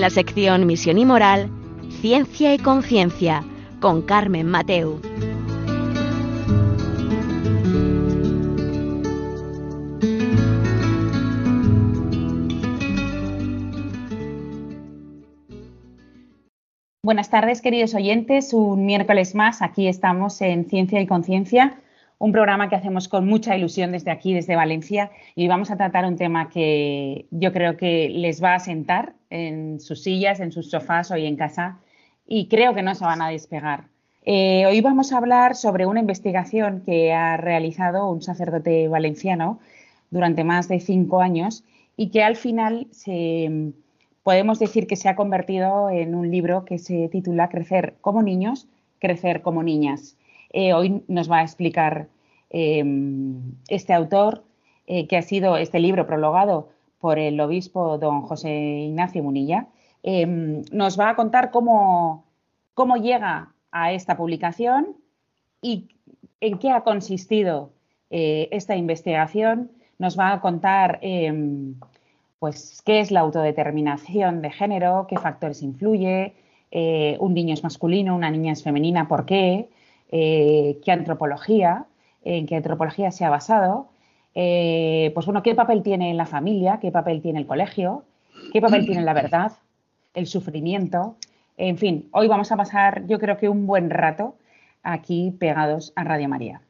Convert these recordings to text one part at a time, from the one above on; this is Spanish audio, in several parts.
La sección Misión y Moral, Ciencia y Conciencia, con Carmen Mateu. Buenas tardes, queridos oyentes. Un miércoles más, aquí estamos en Ciencia y Conciencia, un programa que hacemos con mucha ilusión desde aquí, desde Valencia, y vamos a tratar un tema que yo creo que les va a sentar en sus sillas, en sus sofás hoy en casa, y creo que no se van a despegar. Eh, hoy vamos a hablar sobre una investigación que ha realizado un sacerdote valenciano durante más de cinco años y que al final se podemos decir que se ha convertido en un libro que se titula Crecer como niños, crecer como niñas. Eh, hoy nos va a explicar em, este autor, eh, que ha sido este libro prologado por el obispo don José Ignacio Munilla, em, nos va a contar cómo, cómo llega a esta publicación y en qué ha consistido eh, esta investigación. Nos va a contar em, pues, qué es la autodeterminación de género, qué factores influye, eh, un niño es masculino, una niña es femenina, por qué, eh, qué antropología, en qué antropología se ha basado, eh, pues bueno, qué papel tiene la familia, qué papel tiene el colegio, qué papel tiene la verdad, el sufrimiento. En fin, hoy vamos a pasar yo creo que un buen rato aquí pegados a Radio María.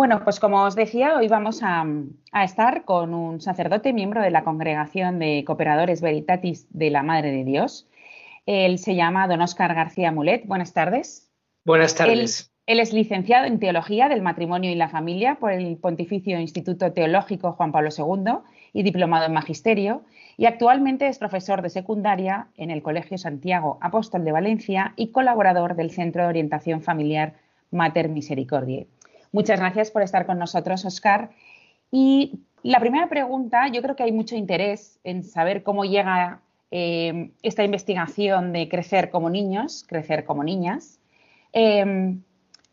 Bueno, pues como os decía, hoy vamos a, estar con un sacerdote, miembro de la Congregación de Cooperadores Veritatis de la Madre de Dios. Él se llama don Oscar García Mulet. Buenas tardes. Buenas tardes. Él, es licenciado en Teología del Matrimonio y la Familia por el Pontificio Instituto Teológico Juan Pablo II y diplomado en Magisterio. Y actualmente es profesor de secundaria en el Colegio Santiago Apóstol de Valencia y colaborador del Centro de Orientación Familiar Mater Misericordiae. Muchas gracias por estar con nosotros, Oscar. Y la primera pregunta, yo creo que hay mucho interés en saber cómo llega eh, esta investigación de crecer como niños, crecer como niñas. Em,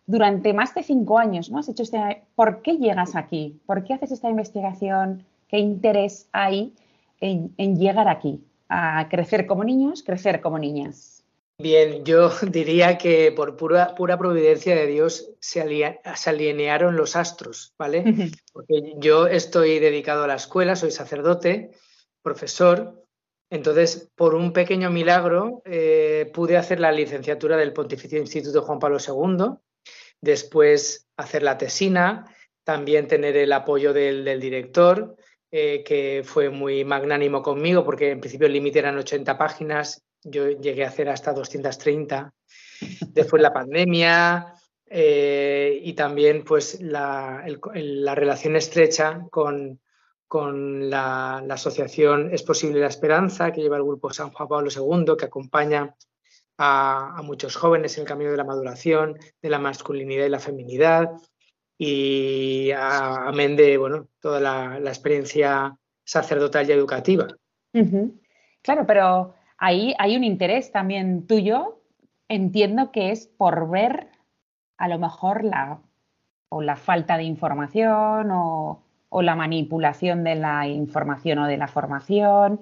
durante más de cinco años, ¿no? Has hecho este, ¿Por qué llegas aquí? ¿Por qué haces esta investigación? ¿Qué interés hay en llegar aquí? A crecer como niños, crecer como niñas. Bien, yo diría que por pura, pura providencia de Dios se, alinearon los astros, ¿vale? Porque yo estoy dedicado a la escuela, soy sacerdote, profesor, entonces por un pequeño milagro eh, pude hacer la licenciatura del Pontificio Instituto Juan Pablo II, después hacer la tesina, también tener el apoyo del, director, eh, que fue muy magnánimo conmigo, porque en principio el límite eran 80 páginas yo llegué a hacer hasta 230. Después la pandemia eh, y también pues la, relación estrecha con, con la, asociación Es Posible la Esperanza, que lleva el grupo San Juan Pablo II, que acompaña a, muchos jóvenes en el camino de la maduración, de la masculinidad y la feminidad, y amén de bueno, toda la, experiencia sacerdotal y educativa. Claro, pero ahí hay un interés también tuyo, entiendo que es por ver a lo mejor la, o la falta de información o, o la manipulación de la información o de la formación,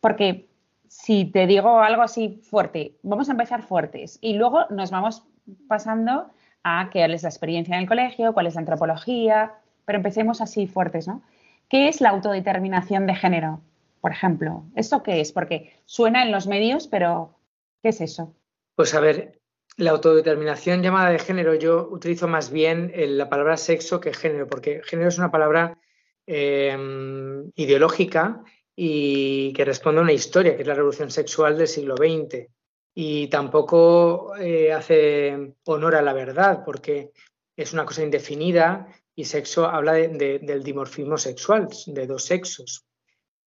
porque si te digo algo así fuerte, vamos a empezar fuertes y luego nos vamos pasando a qué es la experiencia en el colegio, cuál es la antropología, pero empecemos así fuertes, ¿no? ¿Qué es la autodeterminación de género, por ejemplo? ¿Esto qué es? Porque suena en los medios, pero ¿qué es eso? Pues a ver, la autodeterminación llamada de género, yo utilizo más bien la palabra sexo que género, porque género es una palabra em, ideológica y que responde a una historia, que es la revolución sexual del siglo XX. Y tampoco eh, hace honor a la verdad, porque es una cosa indefinida y sexo habla del dimorfismo sexual, de dos sexos.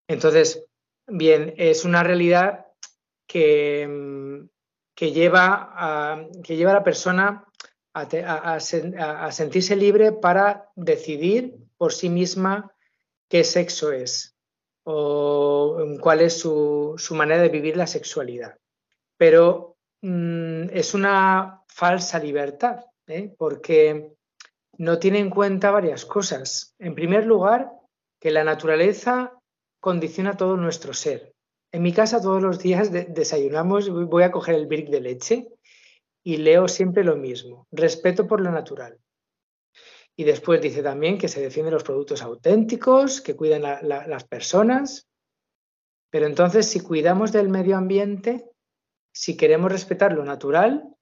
Entonces, bien, es una realidad que, que, lleva, a, que lleva a la persona a, sentirse libre para decidir por sí misma qué sexo es o cuál es su, manera de vivir la sexualidad. Pero mm, es una falsa libertad, ¿eh? porque no tiene en cuenta varias cosas. En primer lugar, que la naturaleza condiciona todo nuestro ser. En mi casa todos los días desayunamos, voy a coger el brick de leche y leo siempre lo mismo, respeto por lo natural. Y después dice también que se defienden los productos auténticos, que cuidan las personas. Pero entonces, si cuidamos del medio ambiente, si queremos respetar lo natural,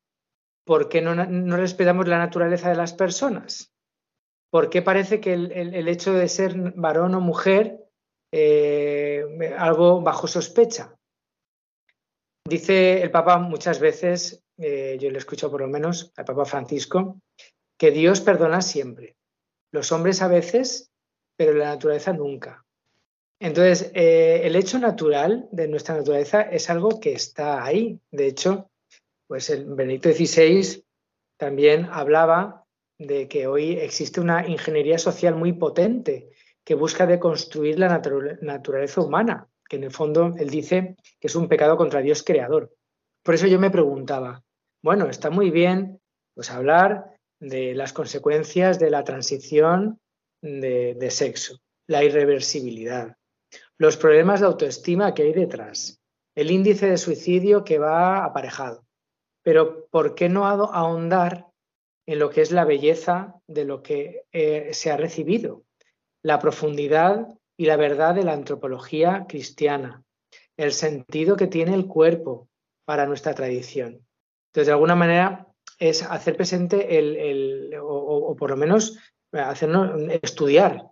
¿por qué no, respetamos la naturaleza de las personas? ¿Por qué parece que el, hecho de ser varón o mujer eh, algo bajo sospecha? Dice el Papa muchas veces, eh, yo le escucho por lo menos al Papa Francisco, que Dios perdona siempre. Los hombres a veces, pero la naturaleza nunca. Entonces, eh, el hecho natural de nuestra naturaleza es algo que está ahí. De hecho, pues el Benedicto XVI también hablaba de que hoy existe una ingeniería social muy potente que busca deconstruir la naturaleza humana, que en el fondo él dice que es un pecado contra Dios creador. Por eso yo me preguntaba, bueno, está muy bien pues hablar de las consecuencias de la transición de, sexo, la irreversibilidad, los problemas de autoestima que hay detrás, el índice de suicidio que va aparejado, pero ¿por qué no ahondar en lo que es la belleza de lo que eh, se ha recibido, la profundidad y la verdad de la antropología cristiana, el sentido que tiene el cuerpo para nuestra tradición? Entonces, de alguna manera, es hacer presente el, o, por lo menos hacernos estudiar,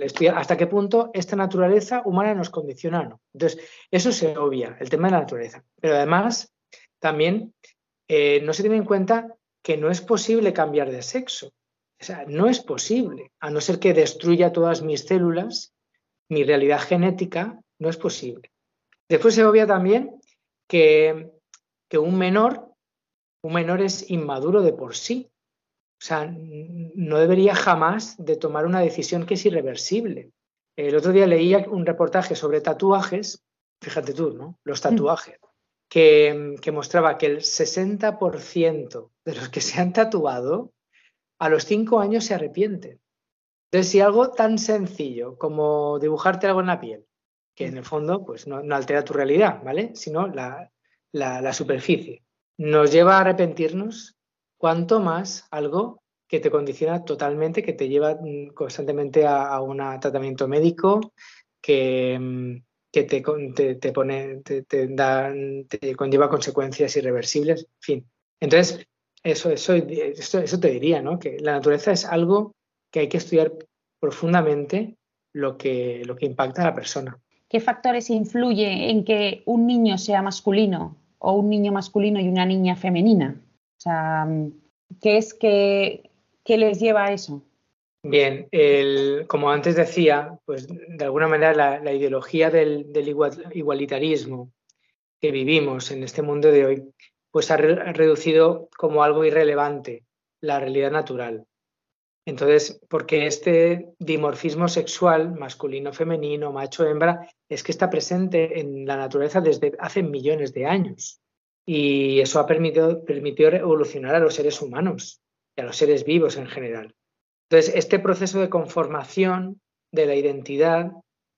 estudiar hasta qué punto esta naturaleza humana nos condiciona o no. Entonces, eso se obvia, el tema de la naturaleza. Pero además, también eh, no se tiene en cuenta que no es posible cambiar de sexo. O sea, no es posible, a no ser que destruya todas mis células, mi realidad genética, no es posible. Después se obvia también que, que un menor, un menor es inmaduro de por sí. O sea, no debería jamás de tomar una decisión que es irreversible. El otro día leía un reportaje sobre tatuajes, fíjate tú, ¿no? Los mm. tatuajes que, mostraba que el 60% de los que se han tatuado a los cinco años se arrepienten. Entonces, si algo tan sencillo como dibujarte algo en la piel, que en el fondo pues no, altera tu realidad, ¿vale? Sino la, superficie, nos lleva a arrepentirnos, cuanto más algo que te condiciona totalmente, que te lleva mm, constantemente a, un tratamiento médico, que, mm, que te, te, pone, te, te conlleva consecuencias irreversibles, en fin. Entonces, eso, eso, eso, te diría, ¿no? Que la naturaleza es algo que hay que estudiar profundamente lo que, lo que impacta a la persona. ¿Qué factores influyen en que un niño sea masculino o un niño masculino y una niña femenina? O sea, ¿qué es que, qué les lleva a eso? Bien, como antes decía, pues de alguna manera la, ideología del, igualitarismo que vivimos en este mundo de hoy, pues ha reducido como algo irrelevante la realidad natural. Entonces, porque este dimorfismo sexual, masculino, femenino, macho, hembra, es que está presente en la naturaleza desde hace millones de años. Y eso ha permitido, permitido evolucionar a los seres humanos y a los seres vivos en general. Entonces, este proceso de conformación de la identidad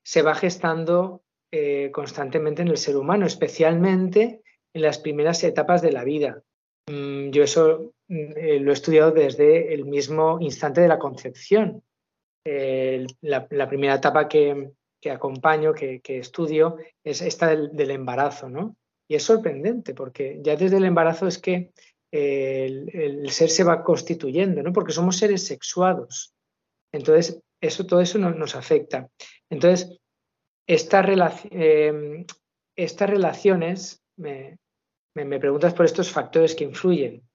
se va gestando eh, constantemente en el ser humano, especialmente en las primeras etapas de la vida. Mm, yo eso eh, lo he estudiado desde el mismo instante de la concepción. la, primera etapa que, acompaño, que, estudio, es esta del, embarazo, ¿no? Y es sorprendente porque ya desde el embarazo es que el, ser se va constituyendo, ¿no? Porque somos seres sexuados. Entonces, eso, todo eso nos afecta. Entonces, eh, estas relaciones, me, me, preguntas por estos factores que influyen.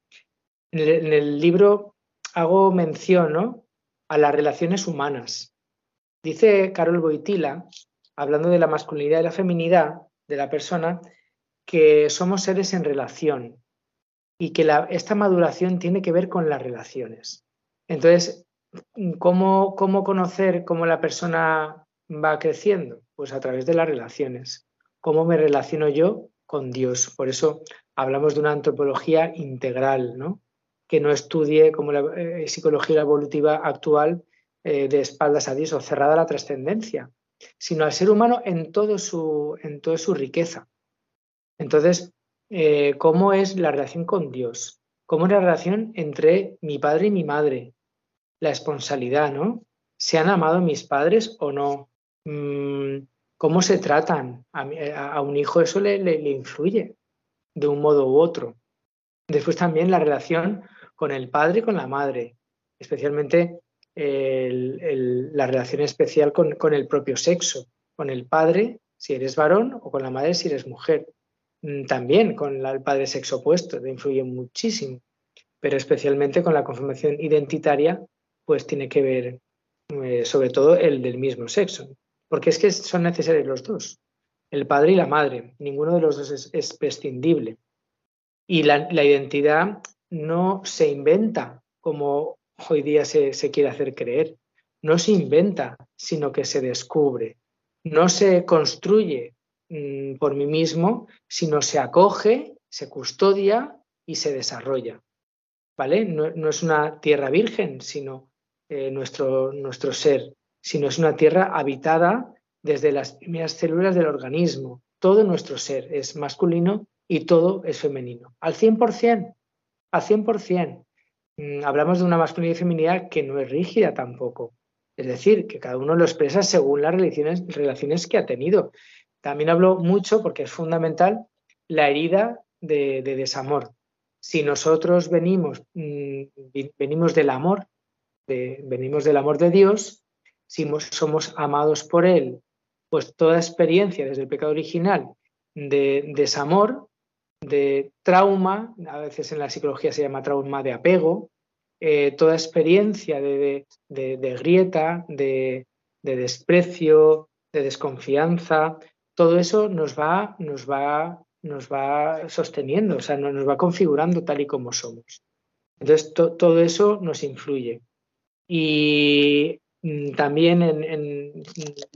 En el, libro hago mención a las relaciones humanas. Dice Carol Boitila, hablando de la masculinidad y la feminidad de la persona, que somos seres en relación y que esta maduración tiene que ver con las relaciones. Entonces, ¿cómo, ¿cómo conocer cómo la persona va creciendo? Pues a través de las relaciones. ¿Cómo me relaciono yo con Dios. Por eso hablamos de una antropología integral, ¿no? Que no estudie como la eh, psicología evolutiva actual eh, de espaldas a Dios o cerrada a la trascendencia, sino al ser humano en, todo su, en toda su riqueza. Entonces, eh, ¿cómo es la relación con Dios? ¿Cómo es la relación entre mi padre y mi madre? La esponsalidad, ¿no? ¿Se han amado mis padres o no? Mm, cómo se tratan a, un hijo, eso le, influye de un modo u otro. Después también la relación con el padre y con la madre, especialmente la relación especial con, el propio sexo, con el padre si eres varón o con la madre si eres mujer. Mm, también con el padre sexo opuesto, influye muchísimo, pero especialmente con la conformación identitaria, pues tiene que ver eh, sobre todo el del mismo sexo porque es que son necesarios los dos, el padre y la madre, ninguno de los dos es, prescindible. Y la, identidad no se inventa como hoy día se, quiere hacer creer, no se inventa, sino que se descubre, no se construye mm, por mí mismo, sino se acoge, se custodia y se desarrolla. ¿Vale? No, es una tierra virgen, sino eh, nuestro, nuestro ser sino es una tierra habitada desde las primeras células del organismo. Todo nuestro ser es masculino y todo es femenino. Al 100%, al 100%. Mm, hablamos de una masculinidad y feminidad que no es rígida tampoco. Es decir, que cada uno lo expresa según las relaciones, relaciones que ha tenido. También hablo mucho, porque es fundamental, la herida de, desamor. Si nosotros venimos, mm, venimos del amor, venimos del amor de Dios, si somos amados por Él, pues toda experiencia desde el pecado original de desamor, de trauma, a veces en la psicología se llama trauma de apego, eh, toda experiencia de, grieta, de, desprecio, de desconfianza, todo eso nos va, nos va, nos va sosteniendo, o sea, nos va configurando tal y como somos. Entonces, todo eso nos influye. Y Mm, también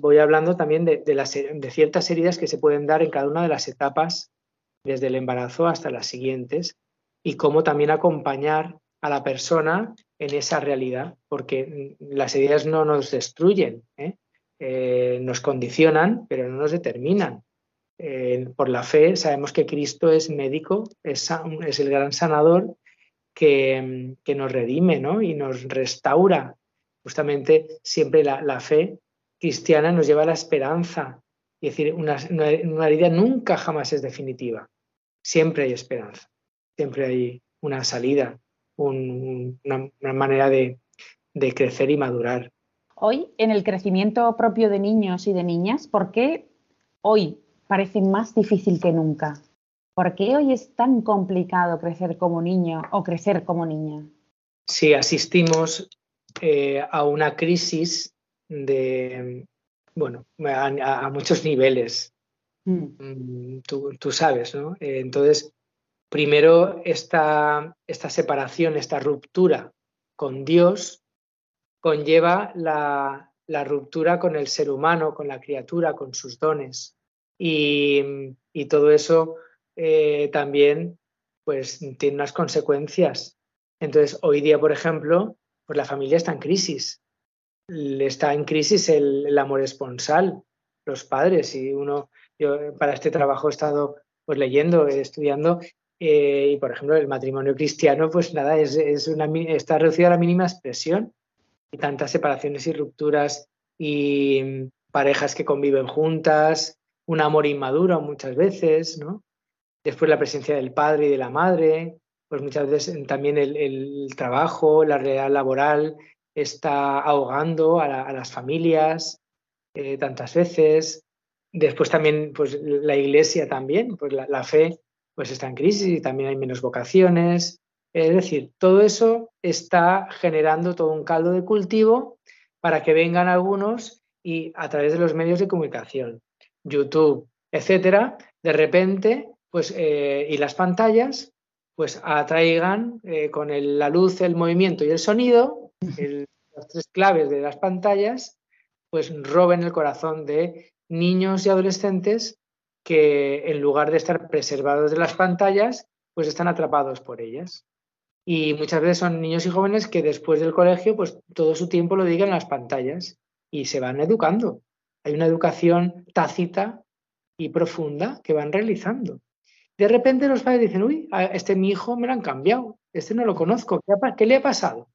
voy hablando también de, de, ciertas heridas que se pueden dar en cada una de las etapas, desde el embarazo hasta las siguientes, y cómo también acompañar a la persona en esa realidad, porque mm, las heridas no nos destruyen, ¿eh? Eh, nos condicionan, pero no nos determinan. Eh, por la fe sabemos que Cristo es médico, es, el gran sanador que, mm, que nos redime ¿no? y nos restaura justamente siempre la, fe cristiana nos lleva a la esperanza. Es decir, una, una, herida nunca jamás es definitiva. Siempre hay esperanza, siempre hay una salida, una, manera de, crecer y madurar. Hoy, en el crecimiento propio de niños y de niñas, ¿por qué hoy parece más difícil que nunca? ¿Por qué hoy es tan complicado crecer como niño o crecer como niña? Sí, asistimos eh, a una crisis de, bueno, a, muchos niveles. Mm. Mm, tú, sabes, ¿no? Eh, entonces, primero esta, esta separación, esta ruptura con Dios conlleva la, ruptura con el ser humano, con la criatura, con sus dones. Y, todo eso eh, también pues, tiene unas consecuencias. Entonces, hoy día, por ejemplo, pues la familia está en crisis. Está en crisis el, amor esponsal, los padres. Y uno, yo para este trabajo he estado pues, leyendo, estudiando, eh, y por ejemplo, el matrimonio cristiano, pues nada, es, una, está reducido a la mínima expresión. Y tantas separaciones y rupturas y parejas que conviven juntas, un amor inmaduro muchas veces, ¿no? Después la presencia del padre y de la madre, pues muchas veces también el, trabajo, la realidad laboral está ahogando a, las familias eh, tantas veces. Después también, pues la iglesia también, pues la, fe pues está en crisis y también hay menos vocaciones. Es decir, todo eso está generando todo un caldo de cultivo para que vengan algunos y a través de los medios de comunicación, YouTube, etcétera, de repente, pues, eh, y las pantallas, pues atraigan eh, con la luz, el movimiento y el sonido, las tres claves de las pantallas, pues roben el corazón de niños y adolescentes que en lugar de estar preservados de las pantallas, pues están atrapados por ellas. Y muchas veces son niños y jóvenes que después del colegio, pues todo su tiempo lo digan las pantallas y se van educando. Hay una educación tácita y profunda que van realizando. De repente los padres dicen, uy, este mi hijo me lo han cambiado, este no lo conozco, ¿qué, le ha pasado?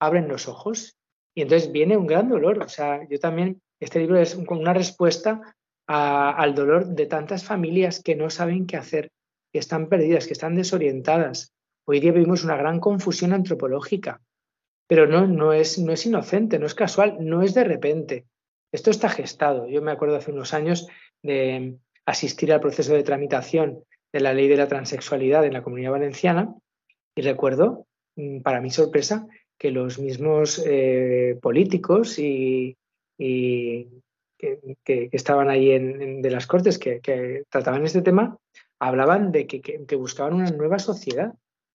Abren los ojos y entonces viene un gran dolor. O sea, yo también, este libro es una respuesta al dolor de tantas familias que no saben qué hacer, que están perdidas, que están desorientadas. Hoy día vivimos una gran confusión antropológica, pero no, no, es, no es inocente, no es casual, no es de repente. Esto está gestado. Yo me acuerdo hace unos años de asistir al proceso de tramitación de la ley de la transexualidad en la comunidad valenciana y recuerdo, mm, para mi sorpresa, que los mismos eh, políticos y, que, estaban ahí en, de las Cortes que, trataban este tema hablaban de que, buscaban una nueva sociedad.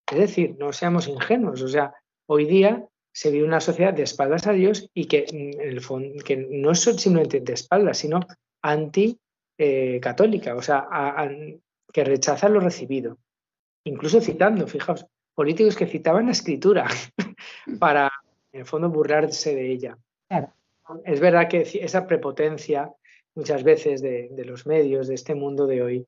Es decir, no seamos ingenuos. O sea, hoy día se vive una sociedad de espaldas a Dios y que, mm, en el fondo, que no es simplemente de espaldas, sino anti-católica. Eh, o sea, que rechaza lo recibido. Incluso citando, fijaos, políticos que citaban la escritura para, en el fondo, burlarse de ella. Es verdad que esa prepotencia muchas veces de, los medios, de este mundo de hoy,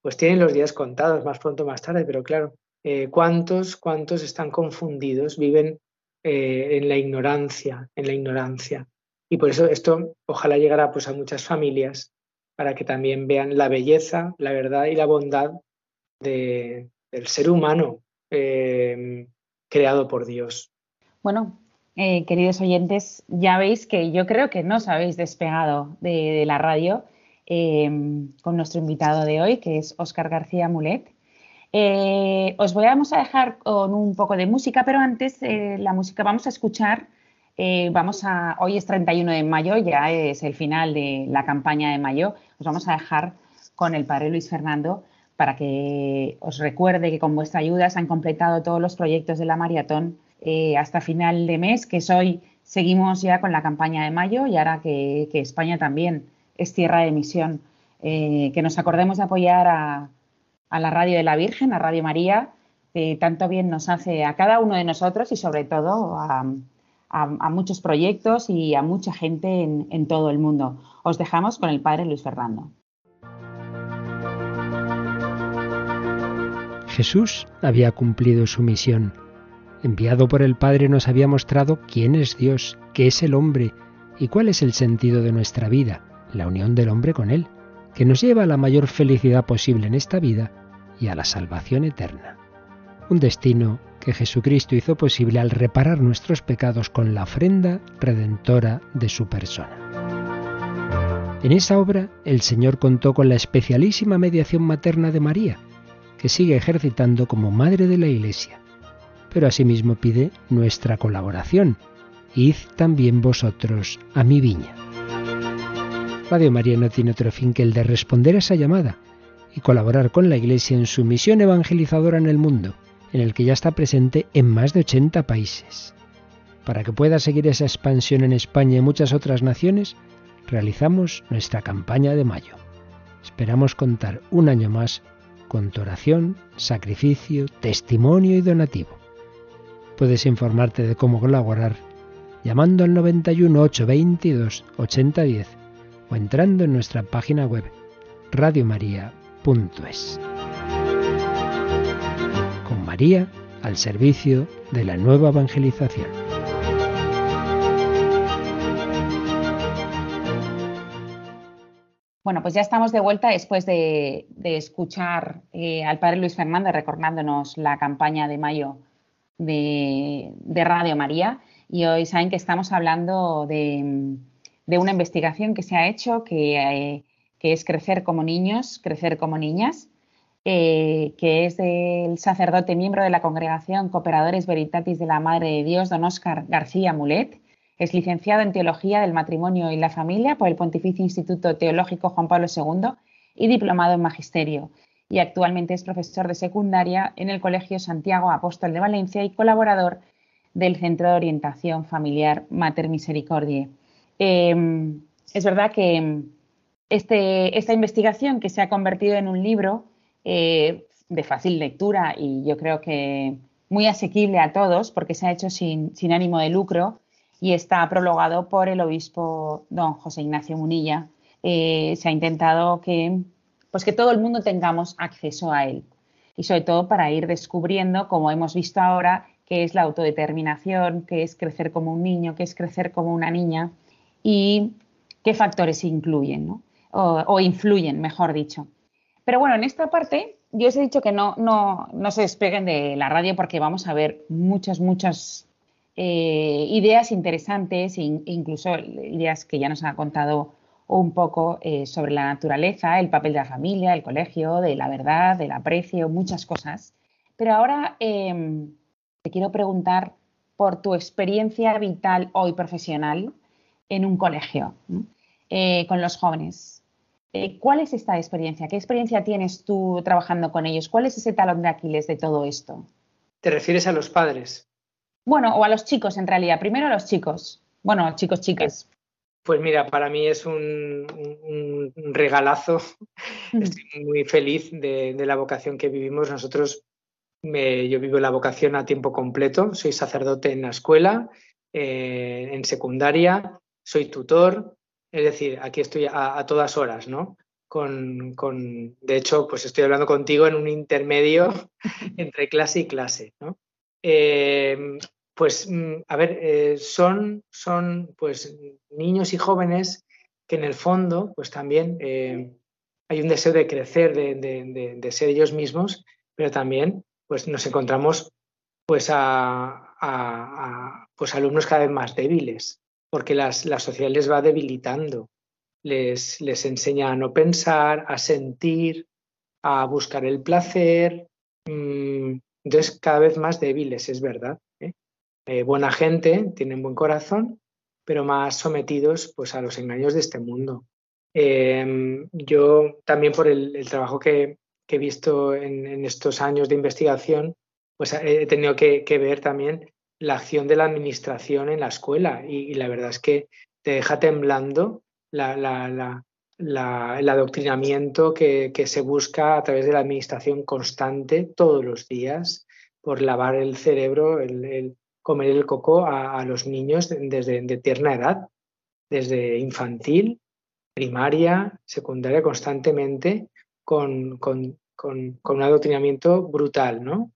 pues tienen los días contados, más pronto más tarde, pero claro, eh, ¿cuántos, cuántos están confundidos, viven eh, en la ignorancia, en la ignorancia? Y por eso esto ojalá llegara pues, a muchas familias para que también vean la belleza, la verdad y la bondad del ser humano eh, creado por Dios. Bueno, eh, queridos oyentes, ya veis que yo creo que no os habéis despegado de, la radio eh, con nuestro invitado de hoy, que es Óscar García Mulet. os voy a, vamos a dejar con un poco de música, pero antes la música vamos a escuchar eh, vamos a, hoy es 31 de mayo, ya es el final de la campaña de mayo. Os vamos a dejar con el padre Luis Fernando para que os recuerde que con vuestra ayuda se han completado todos los proyectos de la maratón eh, hasta final de mes, que es hoy. Seguimos ya con la campaña de mayo y ahora que, España también es tierra de misión, eh, que nos acordemos de apoyar a, la Radio de la Virgen, a Radio María, que tanto bien nos hace a cada uno de nosotros y sobre todo a, a, muchos proyectos y a mucha gente en, todo el mundo. Os dejamos con el Padre Luis Fernando. Jesús había cumplido su misión. Enviado por el Padre nos había mostrado quién es Dios, qué es el hombre y cuál es el sentido de nuestra vida, la unión del hombre con Él, que nos lleva a la mayor felicidad posible en esta vida y a la salvación eterna. Un destino que Jesucristo hizo posible al reparar nuestros pecados con la ofrenda redentora de su persona. En esa obra el Señor contó con la especialísima mediación materna de María, que sigue ejercitando como Madre de la Iglesia, pero asimismo pide nuestra colaboración. Id también vosotros a mi viña. Radio María no tiene otro fin que el de responder a esa llamada y colaborar con la Iglesia en su misión evangelizadora en el mundo en el que ya está presente en más de 80 países. Para que pueda seguir esa expansión en España y muchas otras naciones, realizamos nuestra campaña de mayo. Esperamos contar un año más con tu oración, sacrificio, testimonio y donativo. Puedes informarte de cómo colaborar llamando al 91 822 8010 o entrando en nuestra página web radiomaria.es. Con María al servicio de la nueva evangelización. Bueno, pues ya estamos de vuelta después de, escuchar eh, al padre Luis Fernández recordándonos la campaña de mayo de, Radio María. Y hoy saben que estamos hablando de, una investigación que se ha hecho que, que, es crecer como niños, crecer como niñas, eh, que es del sacerdote miembro de la congregación Cooperadores Veritatis de la Madre de Dios, don Oscar García Mulet es licenciado en Teología del Matrimonio y la Familia por el Pontificio Instituto Teológico Juan Pablo II y diplomado en Magisterio. Y actualmente es profesor de secundaria en el Colegio Santiago Apóstol de Valencia y colaborador del Centro de Orientación Familiar Mater Misericordiae. Em, es verdad que este, esta investigación que se ha convertido en un libro eh, de fácil lectura y yo creo que muy asequible a todos porque se ha hecho sin, sin ánimo de lucro, y está prologado por el obispo don José Ignacio Munilla. Eh, se ha intentado que, pues que todo el mundo tengamos acceso a él y sobre todo para ir descubriendo, como hemos visto ahora, qué es la autodeterminación, qué es crecer como un niño, qué es crecer como una niña y qué factores incluyen ¿no? o, influyen, mejor dicho. Pero bueno, en esta parte yo os he dicho que no, no, no se despeguen de la radio porque vamos a ver muchas, muchas eh, ideas interesantes, incluso ideas que ya nos ha contado un poco eh, sobre la naturaleza, el papel de la familia, el colegio, de la verdad, del aprecio, muchas cosas. Pero ahora em, te quiero preguntar por tu experiencia vital hoy profesional en un colegio eh, con los jóvenes. ¿Cuál es esta experiencia? ¿Qué experiencia tienes tú trabajando con ellos? ¿Cuál es ese talón de Aquiles de todo esto? ¿Te refieres a los padres? Bueno, o a los chicos en realidad. Primero a los chicos. Bueno, chicos, chicas. Pues mira, para mí es un, regalazo. Estoy muy feliz de, la vocación que vivimos. Nosotros, yo vivo la vocación a tiempo completo. Soy sacerdote en la escuela, eh, en secundaria, soy tutor. Es decir, aquí estoy a, todas horas, ¿no? Con, con, de hecho, pues estoy hablando contigo en un intermedio entre clase y clase, ¿no? Eh, pues, mm, a ver, eh, son, son pues niños y jóvenes que en el fondo, pues también eh, hay un deseo de crecer, de, ser ellos mismos, pero también pues nos encontramos pues a, pues alumnos cada vez más débiles, porque las, la sociedad les va debilitando, les, les enseña a no pensar, a sentir, a buscar el placer, mm, entonces, cada vez más débiles, es verdad. ¿Eh? Eh, buena gente, tienen buen corazón, pero más sometidos pues, a los engaños de este mundo. Em, yo también por el, trabajo que, he visto en, estos años de investigación, pues he tenido que, ver también la acción de la administración en la escuela y, la verdad es que te deja temblando la, el adoctrinamiento que, se busca a través de la administración constante todos los días por lavar el cerebro, el, comer el coco a, los niños desde de tierna edad, desde infantil, primaria, secundaria, constantemente con, un adoctrinamiento brutal, ¿no?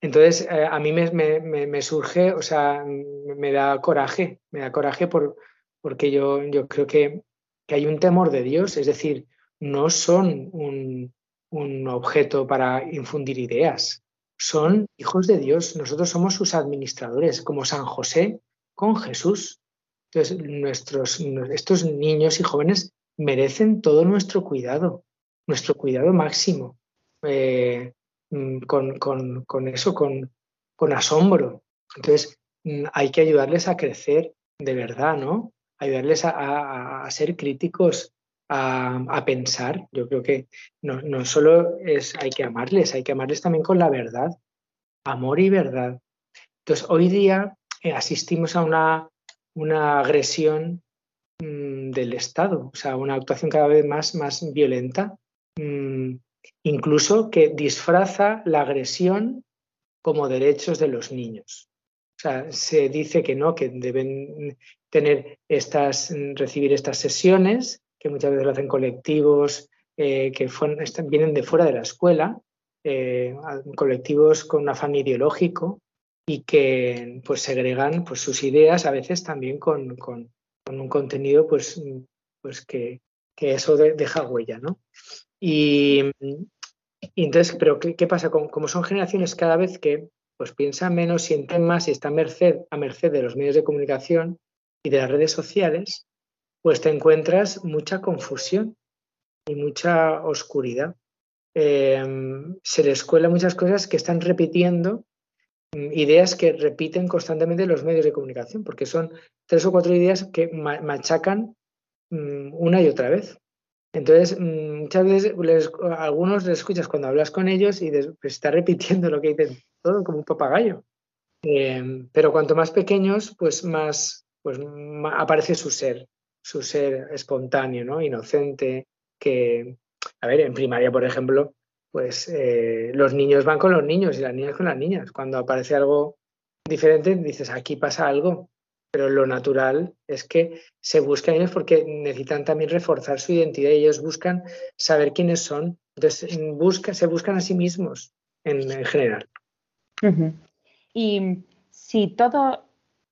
Entonces, eh, a mí me, surge, o sea, me da coraje, me da coraje por, porque yo, yo creo que que hay un temor de Dios, es decir, no son un, objeto para infundir ideas, son hijos de Dios, nosotros somos sus administradores, como San José con Jesús. Entonces, nuestros, estos niños y jóvenes merecen todo nuestro cuidado, nuestro cuidado máximo, eh, mm, con, eso, con, con asombro. Entonces, mm, hay que ayudarles a crecer de verdad, ¿no? ayudarles a, ser críticos, a, pensar. Yo creo que no, no solo es, hay que amarles, hay que amarles también con la verdad, amor y verdad. Entonces, hoy día eh, asistimos a una, una agresión mm, del Estado, o sea, una actuación cada vez más, más violenta, mm, incluso que disfraza la agresión como derechos de los niños. O sea, se dice que no, que deben tener estas, recibir estas sesiones, que muchas veces lo hacen colectivos eh, que vienen de fuera de la escuela, eh, colectivos con un afán ideológico y que pues segregan pues, sus ideas a veces también con, un contenido pues, pues que, eso deja huella, ¿no? Y, entonces, pero ¿qué, pasa? Como, son generaciones cada vez que pues piensan menos, sienten más y están merced, a merced de los medios de comunicación y de las redes sociales, pues te encuentras mucha confusión y mucha oscuridad. Em, se les cuela muchas cosas que están repitiendo, mm, ideas que repiten constantemente los medios de comunicación, porque son tres o cuatro ideas que machacan mm, una y otra vez. Entonces, mm, muchas veces algunos les escuchas cuando hablas con ellos y pues, está repitiendo lo que dicen todo como un papagayo. Em, pero cuanto más pequeños, pues más pues, aparece su ser, su ser espontáneo, ¿no? inocente, que, a ver, en primaria, por ejemplo, pues eh, los niños van con los niños y las niñas con las niñas. Cuando aparece algo diferente, dices, aquí pasa algo. Pero lo natural es que se buscan ellos porque necesitan también reforzar su identidad y ellos buscan saber quiénes son. Entonces, se buscan a sí mismos en, general. Y si todo,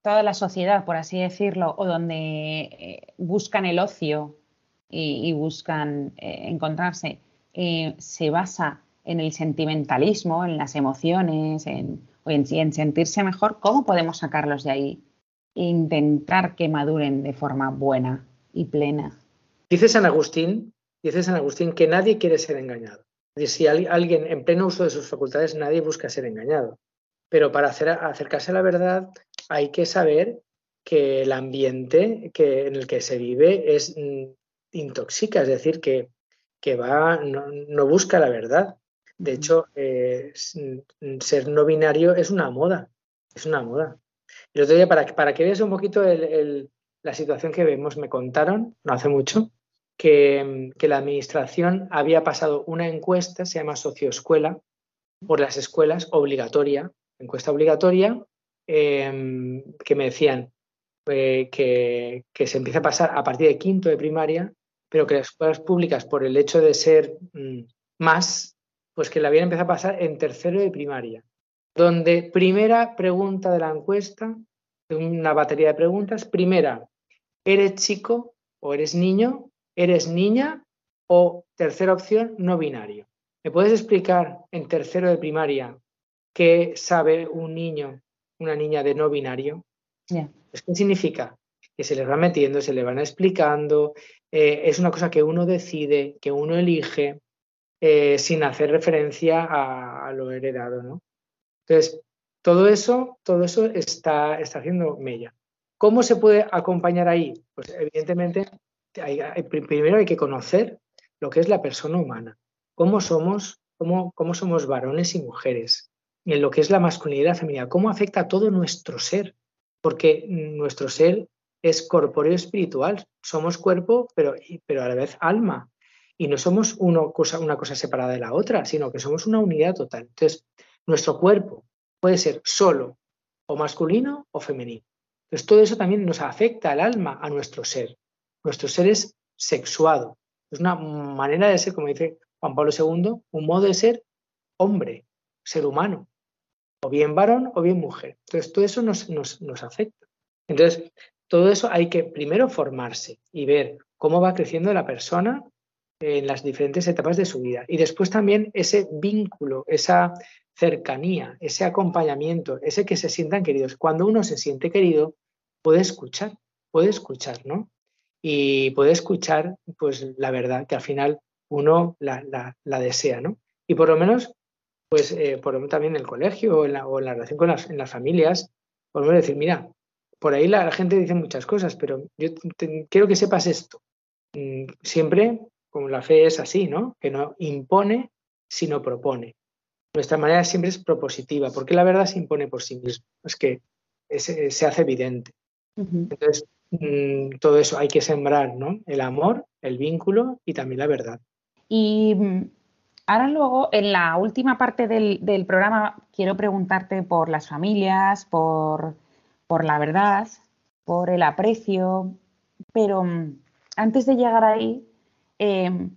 toda la sociedad, por así decirlo, o donde eh, buscan el ocio y, buscan eh, encontrarse, eh, se basa en el sentimentalismo, en las emociones, en, en, sentirse mejor, ¿cómo podemos sacarlos de ahí e intentar que maduren de forma buena y plena? Dice San Agustín, dice San Agustín que nadie quiere ser engañado. Si alguien en pleno uso de sus facultades, nadie busca ser engañado. Pero para acercarse a la verdad hay que saber que el ambiente que, en el que se vive es mm, intoxica, es decir, que, que va, no, busca la verdad. De hecho, eh, ser no binario es una moda, es una moda. El otro día, para, para que veas un poquito la situación que vemos, me contaron, no hace mucho, que, la administración había pasado una encuesta, se llama Socioescuela, por las escuelas, obligatoria, encuesta obligatoria, em, que me decían eh, que, se empieza a pasar a partir de quinto de primaria pero que las escuelas públicas, por el hecho de ser mm, más, pues que la habían empezado a pasar en tercero de primaria, donde primera pregunta de la encuesta, una batería de preguntas, primera, ¿eres chico o eres niño? ¿Eres niña? O tercera opción, no binario. ¿Me puedes explicar en tercero de primaria qué sabe un niño, una niña de no binario? ¿Qué significa? Que se les va metiendo, se le van explicando, eh, es una cosa que uno decide, que uno elige, eh, sin hacer referencia a, lo heredado, ¿no? Entonces, todo eso, todo eso está, está haciendo mella. ¿Cómo se puede acompañar ahí? Pues evidentemente, primero hay que conocer lo que es la persona humana, cómo somos, cómo, cómo somos varones y mujeres, en lo que es la masculinidad feminidad, cómo afecta a todo nuestro ser, porque nuestro ser es corpóreo espiritual. Somos cuerpo, pero, pero a la vez alma. Y no somos cosa, una cosa separada de la otra, sino que somos una unidad total. Entonces, nuestro cuerpo puede ser solo o masculino o femenino. Entonces, todo eso también nos afecta al alma, a nuestro ser. Nuestro ser es sexuado. Es una manera de ser, como dice Juan Pablo II, un modo de ser hombre, ser humano. O bien varón o bien mujer. Entonces, todo eso nos, nos, nos afecta. Entonces, todo eso hay que primero formarse y ver cómo va creciendo la persona en las diferentes etapas de su vida. Y después también ese vínculo, esa cercanía, ese acompañamiento, ese que se sientan queridos. Cuando uno se siente querido, puede escuchar, puede escuchar, ¿no? Y puede escuchar, pues, la verdad, que al final uno la, desea, ¿no? Y por lo menos, pues, eh, por lo menos también en el colegio o en la, relación con las, en las familias, por lo menos decir, mira, por ahí la, gente dice muchas cosas, pero yo quiero que sepas esto. Mm, siempre, como la fe es así, ¿no? Que no impone, sino propone. Nuestra manera siempre es propositiva, porque la verdad se impone por sí misma. Es que se hace evidente. Entonces, mm, todo eso hay que sembrar, ¿no? El amor, el vínculo y también la verdad. Y mm, ahora luego, en la última parte del, programa, quiero preguntarte por las familias, por, la verdad, por el aprecio, pero mm, antes de llegar ahí, em,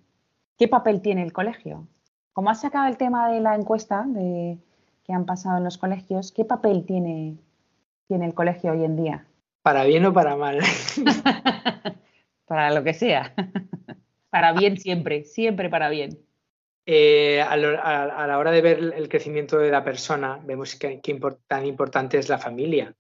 ¿qué papel tiene el colegio? Como has sacado el tema de la encuesta de, que han pasado en los colegios, ¿qué papel tiene, tiene el colegio hoy en día? Para bien o para mal. para lo que sea. para bien siempre, siempre para bien. Eh, a, la hora de ver el crecimiento de la persona, vemos que, tan importante es la familia.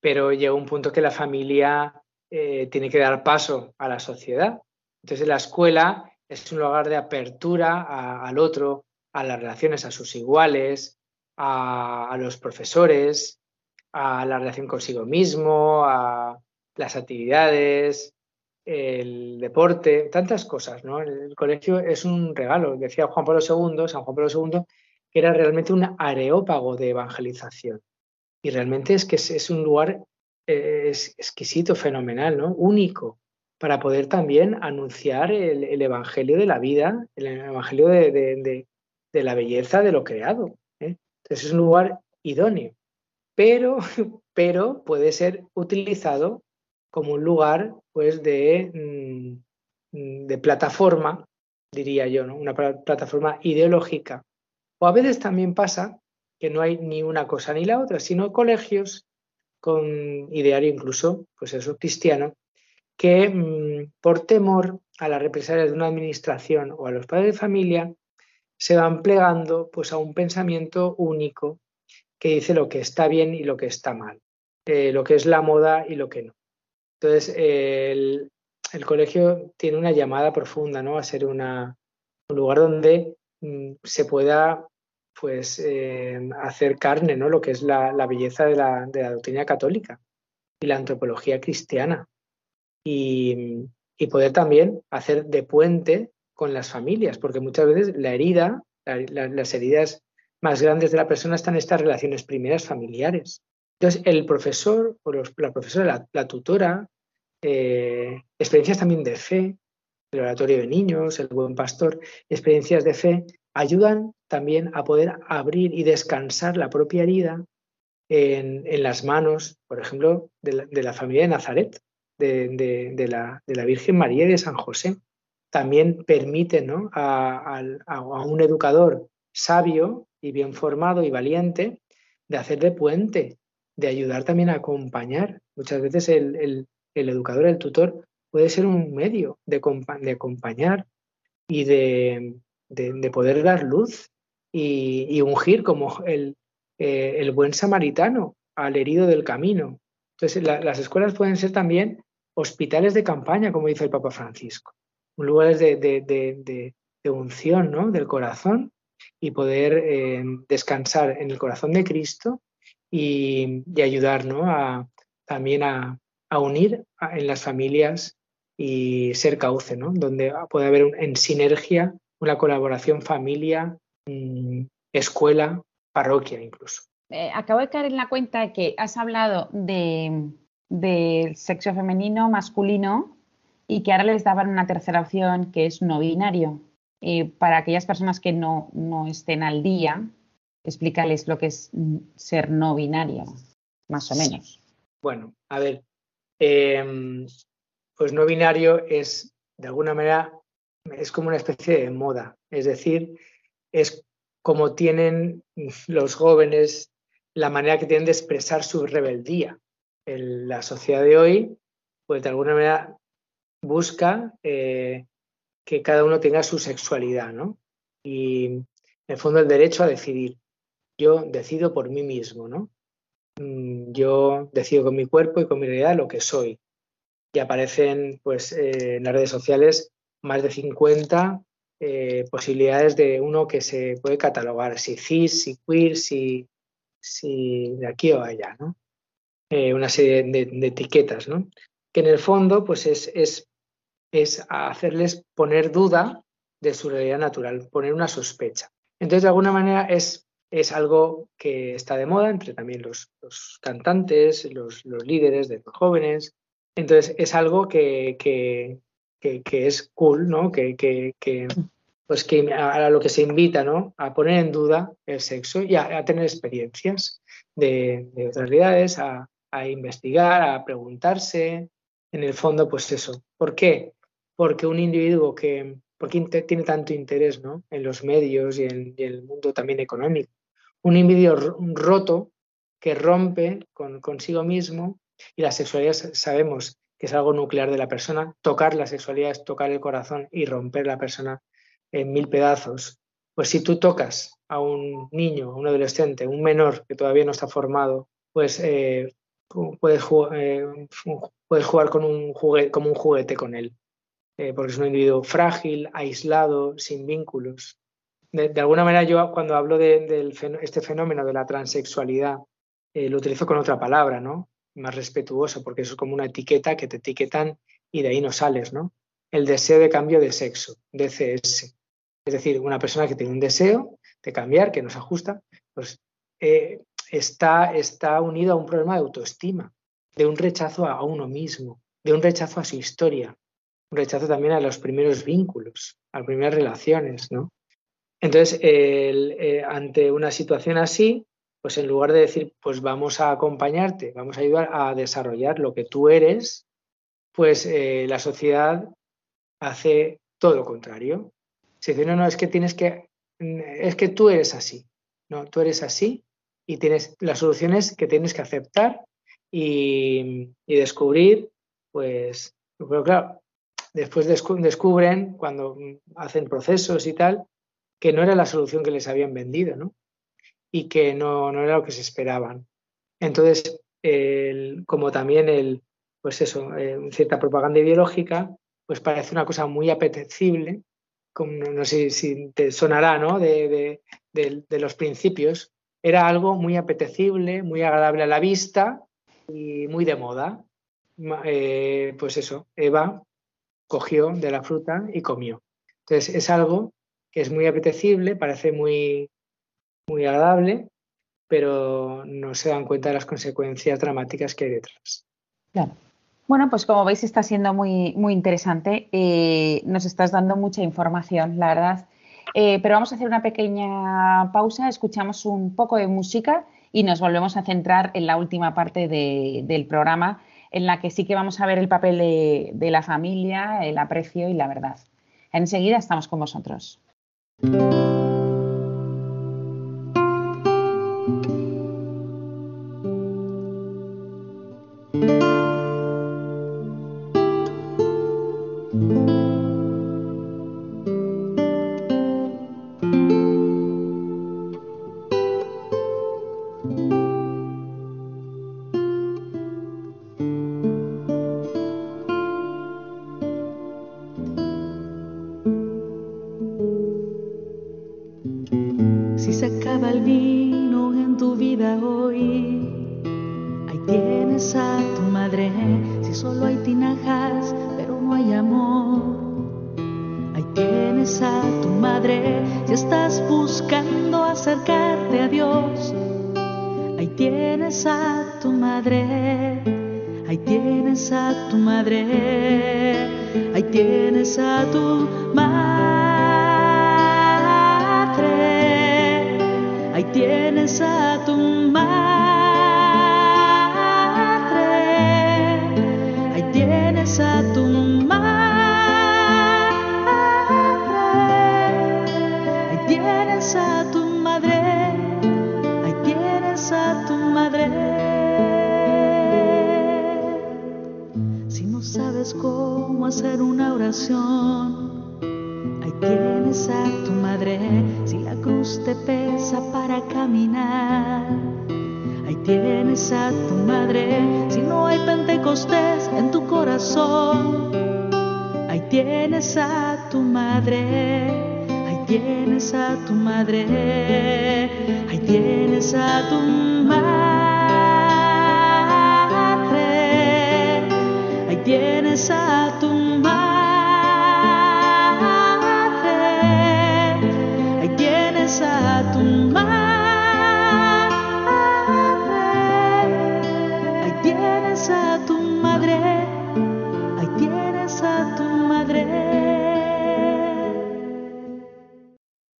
Pero llega un punto que la familia eh, tiene que dar paso a la sociedad. Entonces la escuela es un lugar de apertura al otro, a las relaciones a sus iguales, a los profesores, a la relación consigo mismo, a las actividades, el deporte, tantas cosas, ¿no? El colegio es un regalo, decía Juan Pablo II, San Juan Pablo II, que era realmente un areópago de evangelización. Y realmente es que es, un lugar eh, exquisito, fenomenal, ¿no? Único, para poder también anunciar el, evangelio de la vida, el evangelio de, la belleza de lo creado. ¿eh? Entonces es un lugar idóneo pero, pero puede ser utilizado como un lugar pues, de, mm, de plataforma, diría yo, ¿no? una plataforma ideológica. O a veces también pasa que no hay ni una cosa ni la otra, sino colegios con ideario incluso, pues eso, cristiano, que mm, por temor a las represalias de una administración o a los padres de familia, se van plegando pues a un pensamiento único que dice lo que está bien y lo que está mal, eh, lo que es la moda y lo que no. Entonces, el, colegio tiene una llamada profunda, ¿no? A ser una, un lugar donde mm, se pueda pues eh, hacer carne, ¿no? Lo que es la, belleza de la, doctrina católica y la antropología cristiana. Y, poder también hacer de puente con las familias, porque muchas veces la herida, las heridas más grandes de la persona están estas relaciones primeras familiares. Entonces, el profesor o la profesora, la, tutora, eh, experiencias también de fe, el oratorio de niños, el buen pastor, experiencias de fe, ayudan también a poder abrir y descansar la propia herida en, las manos, por ejemplo, de la, familia de Nazaret, de, la, Virgen María y de San José. También permite ¿no? a, un educador sabio y bien formado y valiente de hacer de puente, de ayudar también a acompañar. Muchas veces el, educador, el tutor, puede ser un medio de, de acompañar y de, poder dar luz y, ungir como eh, el, buen samaritano al herido del camino. Entonces, las escuelas pueden ser también hospitales de campaña, como dice el Papa Francisco, un lugar de, de unción ¿no? del corazón y poder eh, descansar en el corazón de Cristo y, ayudar a, también a, unir en las familias y ser cauce, ¿no? donde puede haber en sinergia una colaboración familia, mm, escuela, parroquia incluso. Eh, acabo de caer en la cuenta que has hablado de, sexo femenino, masculino, y que ahora les daban una tercera opción que es no binario. Eh, para aquellas personas que no, estén al día, explícales lo que es ser no binario, más o menos. Bueno, a ver, em, pues no binario es, de alguna manera, es como una especie de moda, es decir, es como tienen los jóvenes la manera que tienen de expresar su rebeldía. la sociedad de hoy, pues de alguna manera busca eh, que cada uno tenga su sexualidad, ¿no? Y en el fondo el derecho a decidir. Yo decido por mí mismo, ¿no? Mm, yo decido con mi cuerpo y con mi realidad lo que soy. Y aparecen, pues, eh, en las redes sociales más de 50 eh, posibilidades de uno que se puede catalogar, si cis, si queer, si, si de aquí o allá, ¿no? Eh, una serie de, etiquetas, ¿no? Que en el fondo, pues, es, es es hacerles poner duda de su realidad natural, poner una sospecha. Entonces, de alguna manera, es es algo que está de moda entre también los, cantantes, los, líderes de los jóvenes. Entonces es algo que, que, es cool, ¿no? Que, pues que a, lo que se invita, ¿no? A poner en duda el sexo y a, tener experiencias de, otras realidades, a, a investigar, a preguntarse. En el fondo, pues eso. ¿Por qué? Porque un individuo que, porque tiene tanto interés ¿no? en los medios y en, el mundo también económico. Un individuo roto que rompe con, consigo mismo y la sexualidad sabemos que es algo nuclear de la persona. Tocar la sexualidad es tocar el corazón y romper la persona en mil pedazos. Pues si tú tocas a un niño, a un adolescente, un menor que todavía no está formado, pues eh, puedes, eh, puedes, jugar con un juguete, como un juguete con él. Eh, porque es un individuo frágil, aislado, sin vínculos. De, alguna manera yo cuando hablo de, este fenómeno de la transexualidad, eh, lo utilizo con otra palabra, ¿no? Más respetuoso, porque eso es como una etiqueta que te etiquetan y de ahí no sales, ¿no? El deseo de cambio de sexo, DCS. Es decir, una persona que tiene un deseo de cambiar, que no se ajusta, pues eh, está, está unido a un problema de autoestima, de un rechazo a uno mismo, de un rechazo a su historia, un rechazo también a los primeros vínculos, a las primeras relaciones, ¿no? Entonces, eh, ante una situación así, pues en lugar de decir, pues vamos a acompañarte, vamos a ayudar a desarrollar lo que tú eres, pues eh, la sociedad hace todo lo contrario. Se dice, no, no, es que tienes que, es que tú eres así, no, tú eres así y tienes las soluciones que tienes que aceptar y, y descubrir, pues, pero claro, después descubren, cuando hacen procesos y tal, que no era la solución que les habían vendido, ¿no? Y que no, no era lo que se esperaban. Entonces, como también el, pues eso, eh, cierta propaganda ideológica, pues parece una cosa muy apetecible, como, no sé si te sonará, ¿no? De, de, los principios. Era algo muy apetecible, muy agradable a la vista y muy de moda. Eh, pues eso, Eva cogió de la fruta y comió. Entonces es algo que es muy apetecible, parece muy, muy agradable, pero no se dan cuenta de las consecuencias dramáticas que hay detrás. Claro. Bueno, pues como veis está siendo muy, muy interesante. Eh, nos estás dando mucha información, la verdad. Eh, pero vamos a hacer una pequeña pausa, escuchamos un poco de música y nos volvemos a centrar en la última parte del programa, en la que sí que vamos a ver el papel de, la familia, el aprecio y la verdad. Enseguida estamos con vosotros. Ahí tienes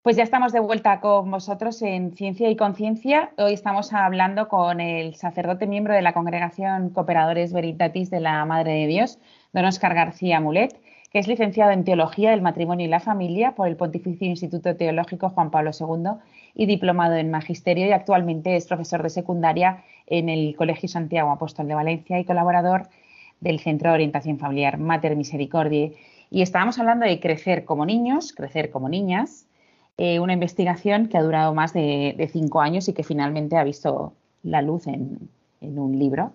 Pues ya estamos de vuelta con vosotros en Ciencia y Conciencia. Hoy estamos hablando con el sacerdote miembro de la Congregación Cooperadores Veritatis de la Madre de Dios, don Oscar García Mulet, que es licenciado en Teología del Matrimonio y la Familia por el Pontificio Instituto Teológico Juan Pablo II y diplomado en Magisterio y actualmente es profesor de secundaria en el Colegio Santiago Apóstol de Valencia y colaborador del Centro de Orientación Familiar Mater Misericordiae. Y estábamos hablando de crecer como niños, crecer como niñas, eh, una investigación que ha durado más de, cinco años y que finalmente ha visto la luz en, un libro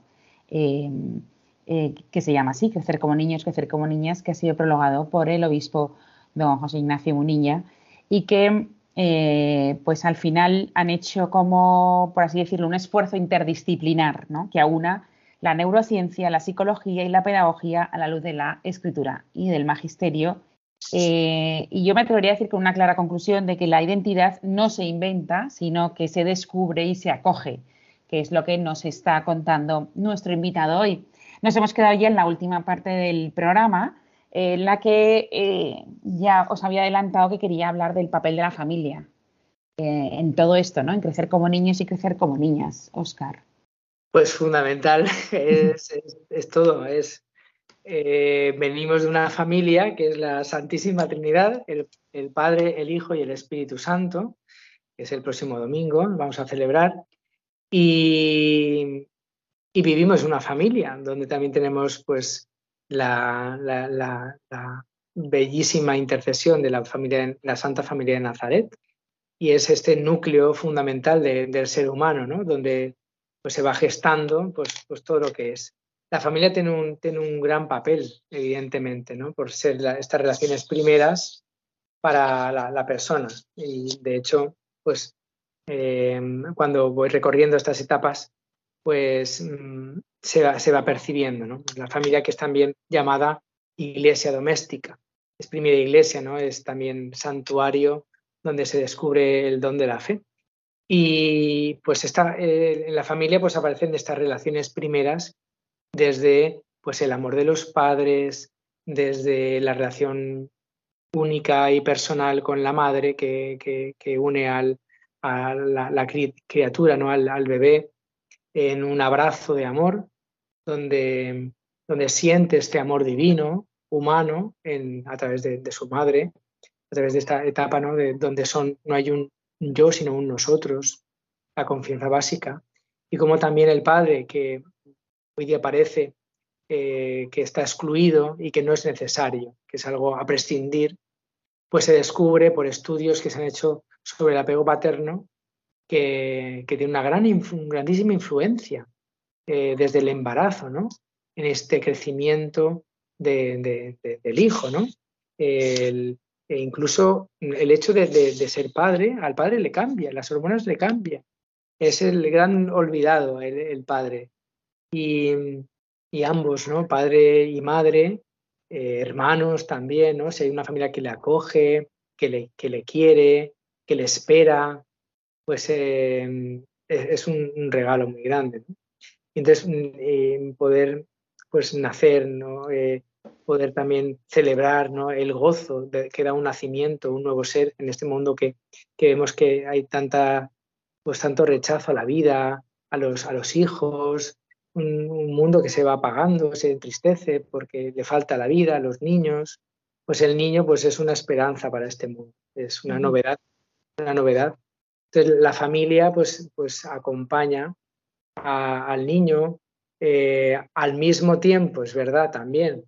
em, eh, que se llama así, Crecer como niños, crecer como niñas, que ha sido prologado por el obispo don José Ignacio Muniña y que eh, pues al final han hecho como, por así decirlo, un esfuerzo interdisciplinar ¿no? que aúna la neurociencia, la psicología y la pedagogía a la luz de la escritura y del magisterio eh, y yo me atrevería a decir con una clara conclusión de que la identidad no se inventa, sino que se descubre y se acoge, que es lo que nos está contando nuestro invitado hoy. Nos hemos quedado ya en la última parte del programa, en la que eh, ya os había adelantado que quería hablar del papel de la familia eh, en todo esto, ¿no? En crecer como niños y crecer como niñas, Oscar. Pues fundamental, es todo, es eh, venimos de una familia que es la Santísima Trinidad, el, Padre, el Hijo y el Espíritu Santo, es el próximo domingo, vamos a celebrar. Y, vivimos una familia donde también tenemos pues la, bellísima intercesión de la, familia, la Santa Familia de Nazaret. Y es este núcleo fundamental del ser humano, ¿no? donde pues, se va gestando pues, pues todo lo que es la familia tiene un, tiene un gran papel, evidentemente, ¿no? por ser estas relaciones primeras para la, persona. Y de hecho, pues em, cuando voy recorriendo estas etapas, pues mm, se, va, se, va, percibiendo. ¿no? La familia que es también llamada iglesia doméstica. Es primera iglesia, ¿no? es también santuario donde se descubre el don de la fe. Y pues está, eh, en la familia pues aparecen estas relaciones primeras desde pues el amor de los padres, desde la relación única y personal con la madre que, une al, a la, criatura, ¿no? Al, bebé, en un abrazo de amor, donde, donde siente este amor divino, humano, en, a través de, su madre, a través de esta etapa ¿no? de, donde son, no hay un yo, sino un nosotros, la confianza básica, y como también el padre que hoy día parece eh, que está excluido y que no es necesario, que es algo a prescindir, pues se descubre por estudios que se han hecho sobre el apego paterno que, tiene una gran, grandísima influencia eh, desde el embarazo, ¿no? En este crecimiento del hijo, ¿no? e incluso el hecho de, ser padre, al padre le cambia, las hormonas le cambian. Es el gran olvidado, el padre y, ambos, ¿no? Padre y madre, eh, hermanos también, ¿no? Si hay una familia que le acoge, que le, que le quiere, que le espera, pues em, es, un, regalo muy grande. Entonces, mm, poder pues nacer, ¿no? Eh, poder también celebrar ¿no? el gozo de, que da un nacimiento, un nuevo ser en este mundo que, que, vemos que hay tanta, pues tanto rechazo a la vida, a los, a los hijos, un, mundo que se va apagando, se entristece porque le falta la vida a los niños, pues el niño pues es una esperanza para este mundo, es una novedad, una novedad. Entonces la familia pues, pues acompaña al niño eh, al mismo tiempo, es verdad también,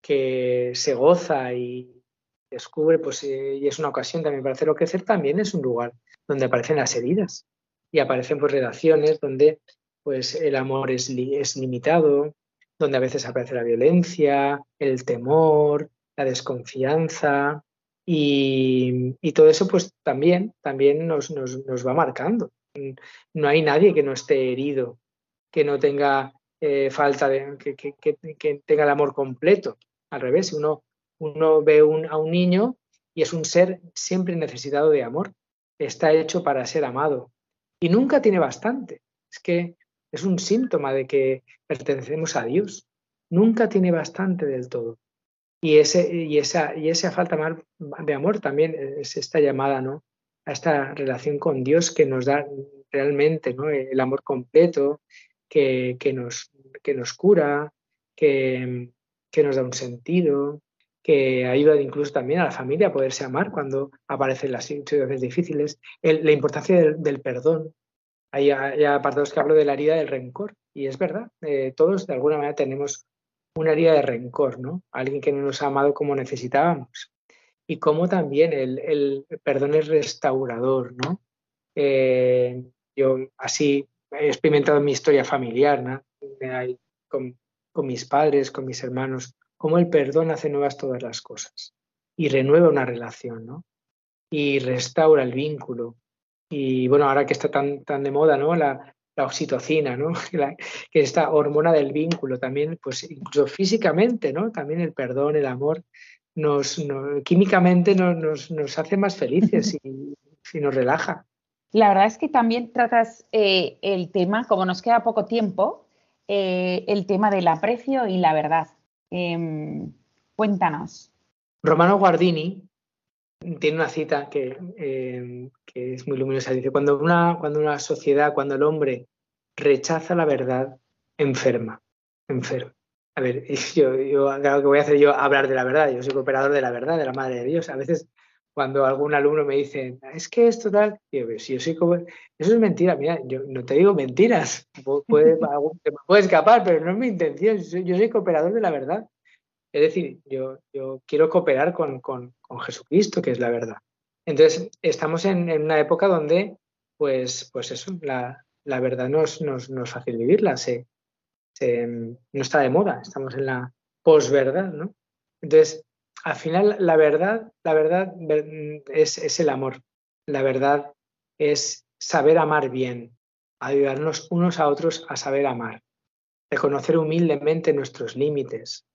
que se goza y descubre, pues, eh, y es una ocasión también para hacerlo crecer, también es un lugar donde aparecen las heridas y aparecen pues relaciones donde pues el amor es, limitado, donde a veces aparece la violencia, el temor, la desconfianza y, todo eso pues también, también nos, va marcando. No hay nadie que no esté herido, que no tenga eh, falta de, que, tenga el amor completo. Al revés, uno, uno ve a un niño y es un ser siempre necesitado de amor. Está hecho para ser amado y nunca tiene bastante. Es que es un síntoma de que pertenecemos a Dios. Nunca tiene bastante del todo. Y, ese, y, esa, y esa falta de amor también es esta llamada, ¿no? a esta relación con Dios que nos da realmente ¿no? el amor completo, que, nos, que nos cura, que, que nos da un sentido, que ayuda incluso también a la familia a poderse amar cuando aparecen las situaciones difíciles, la importancia del, perdón. Hay, apartados que hablo de la herida del rencor, y es verdad, eh, todos de alguna manera tenemos una herida de rencor, ¿no? Alguien que no nos ha amado como necesitábamos. Y como también el, perdón es restaurador, ¿no? Eh, yo así he experimentado en mi historia familiar, ¿no? con, con mis padres, con mis hermanos, cómo el perdón hace nuevas todas las cosas y renueva una relación, ¿no? Y restaura el vínculo. Y bueno, ahora que está tan, tan de moda, ¿no? La, oxitocina, ¿no? que esta hormona del vínculo también, pues incluso físicamente, ¿no? También el perdón, el amor, nos, químicamente nos, nos, hace más felices y, nos relaja. La verdad es que también tratas eh, el tema, como nos queda poco tiempo, eh, el tema del aprecio y la verdad. Em, cuéntanos. Romano Guardini tiene una cita que, em, que, es muy luminosa. Dice, cuando una, cuando una sociedad, cuando el hombre rechaza la verdad, enferma, enferma. A ver, yo, yo que voy a hacer yo hablar de la verdad. Yo soy cooperador de la verdad, de la Madre de Dios. A veces cuando algún alumno me dice, es que esto tal, yo, si yo soy como... Eso es mentira, mira, yo no te digo mentiras, puede, me puede escapar, pero no es mi intención, yo soy, cooperador de la verdad. Es decir, yo, yo quiero cooperar con, con, Jesucristo, que es la verdad. Entonces, estamos en, una época donde, pues, pues eso, la, la verdad no es, no, no es, fácil vivirla, se, se, no está de moda, estamos en la posverdad, ¿no? Entonces, al final la verdad, la verdad es, el amor. La verdad es saber amar bien, ayudarnos unos a otros a saber amar, reconocer humildemente nuestros límites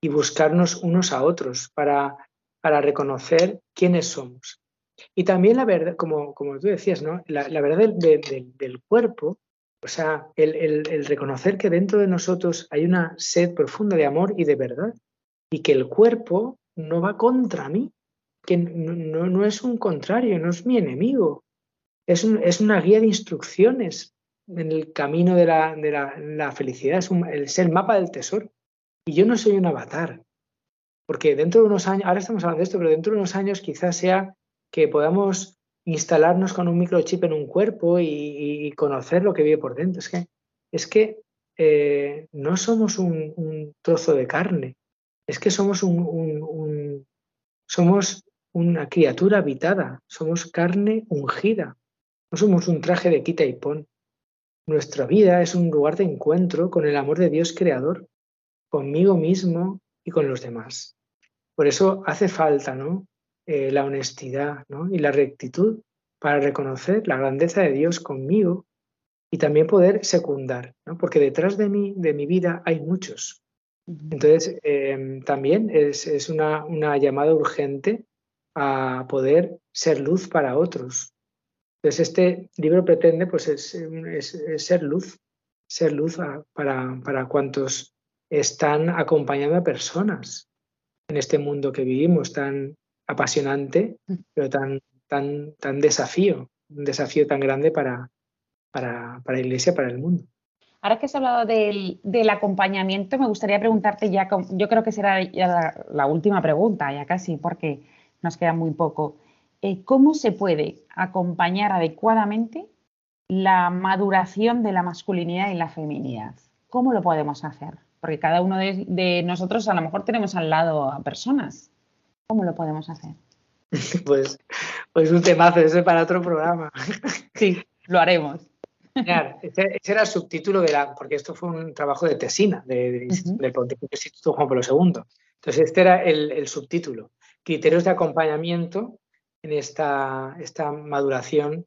y buscarnos unos a otros para, para reconocer quiénes somos. Y también la verdad, como, como tú decías, ¿no? la, verdad del cuerpo, o sea, el, el reconocer que dentro de nosotros hay una sed profunda de amor y de verdad y que el cuerpo no va contra mí, que no, no es un contrario, no es mi enemigo, es, es, una guía de instrucciones en el camino de la, de la, felicidad, es, es, el mapa del tesoro. Y yo no soy un avatar, porque dentro de unos años, ahora estamos hablando de esto, pero dentro de unos años quizás sea que podamos instalarnos con un microchip en un cuerpo y, conocer lo que vive por dentro. Es que, es que eh, no somos un, trozo de carne, es que somos un, somos una criatura habitada, somos carne ungida, no somos un traje de quita y pon. Nuestra vida es un lugar de encuentro con el amor de Dios creador, conmigo mismo y con los demás. Por eso hace falta ¿no? Eh, la honestidad y la rectitud para reconocer la grandeza de Dios conmigo y también poder secundar, porque detrás de mí, de mi vida, hay muchos, entonces, em, también es, una, llamada urgente a poder ser luz para otros. Entonces, este libro pretende pues, ser luz, ser luz para, para cuantos están acompañando a personas en este mundo que vivimos tan apasionante, pero tan, tan, tan desafío, un desafío tan grande para, para, para la Iglesia, para el mundo. Ahora que has hablado del, acompañamiento, me gustaría preguntarte ya, yo creo que será ya la, última pregunta, ya casi, porque nos queda muy poco. Eh, ¿Cómo se puede acompañar adecuadamente la maduración de la masculinidad y la feminidad? ¿Cómo lo podemos hacer? Porque cada uno de, nosotros a lo mejor tenemos al lado a personas. ¿Cómo lo podemos hacer? Pues, pues un temazo, ese para otro programa. Sí, lo haremos. Ese, era el subtítulo de la, porque esto fue un trabajo de tesina del Pontificio Instituto Juan Pablo II. Entonces, este era el, subtítulo, criterios de acompañamiento en esta, esta maduración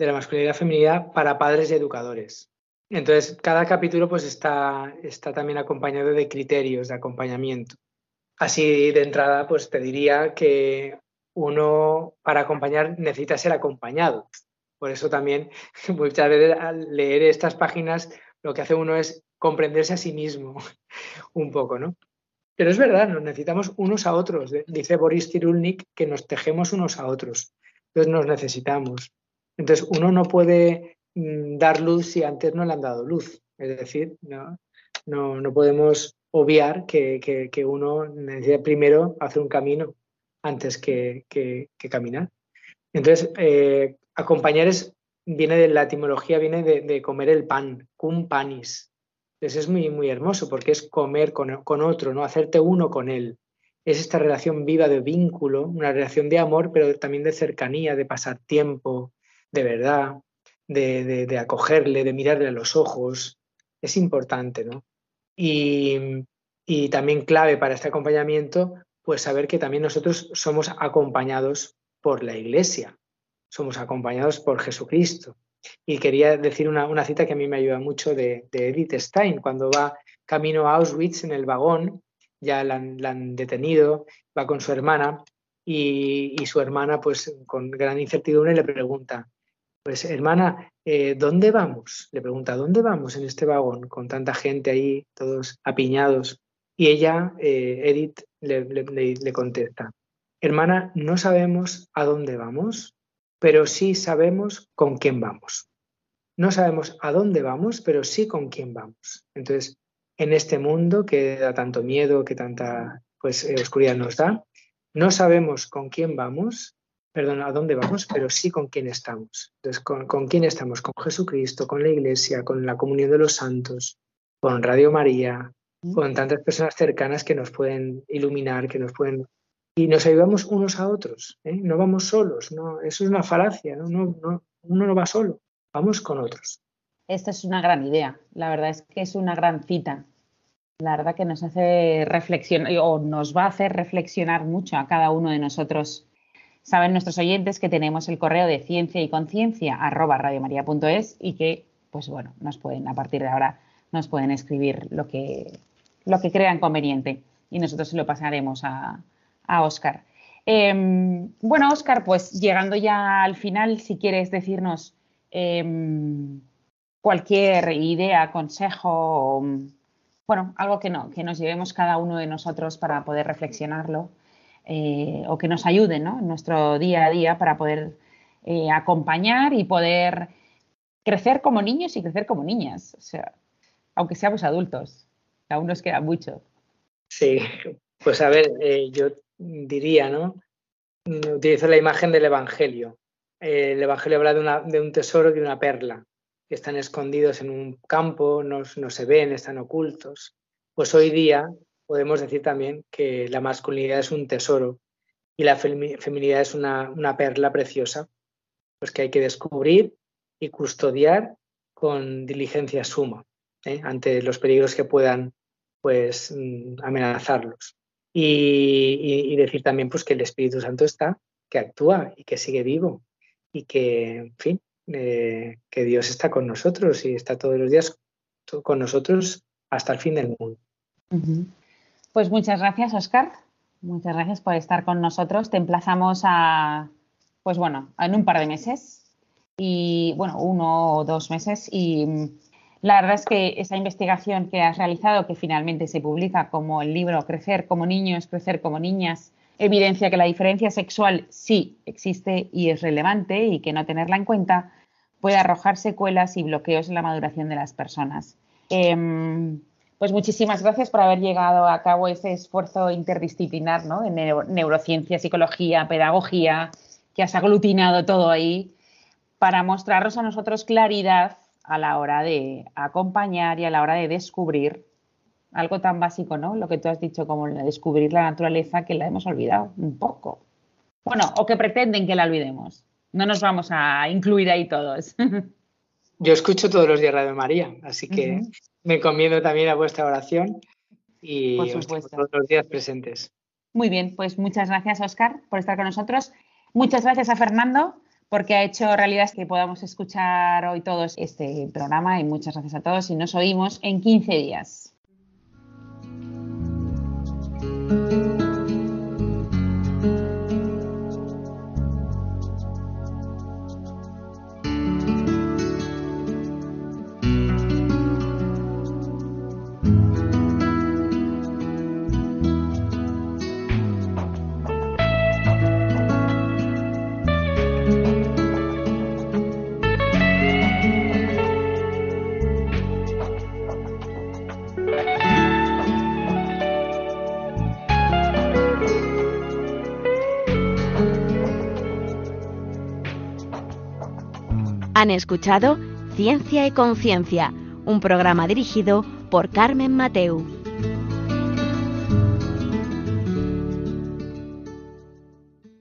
de la masculinidad y feminidad para padres y educadores. Entonces, cada capítulo pues está, está también acompañado de criterios de acompañamiento. Así de entrada, pues te diría que uno para acompañar necesita ser acompañado. Por eso también muchas veces al leer estas páginas lo que hace uno es comprenderse a sí mismo un poco, ¿no? Pero es verdad, nos necesitamos unos a otros. Dice Boris Tirulnik que nos tejemos unos a otros. Entonces nos necesitamos. Entonces uno no puede dar luz si antes no le han dado luz. Es decir, no, no, podemos obviar que, uno necesita primero hacer un camino antes que, caminar. Entonces, eh, acompañar es, viene de la etimología, viene de, comer el pan, cum panis. Entonces es muy, muy hermoso porque es comer con, con otro, ¿no? Hacerte uno con él es esta relación viva de vínculo, una relación de amor, pero también de cercanía, de pasar tiempo, de verdad, de, acogerle, de mirarle a los ojos. Es importante, ¿no? Y, y, también clave para este acompañamiento, pues saber que también nosotros somos acompañados por la Iglesia, somos acompañados por Jesucristo. Y quería decir una, una cita que a mí me ayuda mucho de, de Edith Stein, cuando va camino a Auschwitz en el vagón ya la han, detenido, va con su hermana y, su hermana pues con gran incertidumbre le pregunta, pues hermana, eh, ¿dónde vamos? Le pregunta, ¿dónde vamos en este vagón con tanta gente ahí, todos apiñados? Y ella, eh, Edith, le, contesta, hermana, no sabemos a dónde vamos, pero sí sabemos con quién vamos. No sabemos a dónde vamos, pero sí con quién vamos. Entonces, en este mundo que da tanto miedo, que tanta pues, eh, oscuridad nos da. No sabemos con quién vamos, perdón, a dónde vamos, pero sí con quién estamos. Entonces, ¿con, quién estamos? Con Jesucristo, con la Iglesia, con la comunión de los santos, con Radio María, con tantas personas cercanas que nos pueden iluminar, que nos pueden... Y nos ayudamos unos a otros, ¿eh? no vamos solos, no, eso es una falacia, ¿no? No, uno no va solo, vamos con otros. Esta es una gran idea. La verdad es que es una gran cita. La verdad que nos hace reflexionar o nos va a hacer reflexionar mucho a cada uno de nosotros. Saben nuestros oyentes que tenemos el correo de ciencia y conciencia arroba radiomaria.es y que, pues bueno, nos pueden, a partir de ahora, nos pueden escribir lo que, lo que crean conveniente y nosotros se lo pasaremos a, a Oscar. Em, bueno, Oscar, pues llegando ya al final, si quieres decirnos em, cualquier idea, consejo, bueno, algo que, no, que nos llevemos cada uno de nosotros para poder reflexionarlo eh, o que nos ayude ¿no? en nuestro día a día para poder eh, acompañar y poder crecer como niños y crecer como niñas, o sea, aunque seamos adultos, aún nos queda mucho. Sí, pues a ver, eh, yo diría, ¿no? Utilizo la imagen del Evangelio. el Evangelio habla de, una, de un tesoro y de una perla que están escondidos en un campo, no, se ven, están ocultos. Pues hoy día podemos decir también que la masculinidad es un tesoro y la feminidad es una, perla preciosa, pues que hay que descubrir y custodiar con diligencia suma ¿eh? ante los peligros que puedan pues mm, amenazarlos. Y, decir también pues que el Espíritu Santo está, que actúa y que sigue vivo y que, en fin, eh, que Dios está con nosotros y está todos los días con nosotros hasta el fin del mundo. Pues muchas gracias, Oscar. Muchas gracias por estar con nosotros. Te emplazamos a, pues bueno, en un par de meses y, bueno, uno o dos meses. Y la verdad es que esa investigación que has realizado, que finalmente se publica como el libro Crecer como niños, crecer como niñas, evidencia que la diferencia sexual sí existe y es relevante y que no tenerla en cuenta puede arrojar secuelas y bloqueos en la maduración de las personas. Em, pues muchísimas gracias por haber llegado a cabo ese esfuerzo interdisciplinar ¿no? de neurociencia, psicología, pedagogía, que has aglutinado todo ahí para mostrarnos a nosotros claridad a la hora de acompañar y a la hora de descubrir algo tan básico, ¿no? Lo que tú has dicho, como descubrir la naturaleza, que la hemos olvidado un poco. Bueno, o que pretenden que la olvidemos. No nos vamos a incluir ahí todos. Yo escucho todos los días Radio María, así que me encomiendo también a vuestra oración y todos los días presentes. Muy bien, pues muchas gracias, Oscar, por estar con nosotros. Muchas gracias a Fernando, porque ha hecho realidad que podamos escuchar hoy todos este programa y muchas gracias a todos y nos oímos en 15 días. Han escuchado Ciencia y Conciencia, un programa dirigido por Carmen Mateu.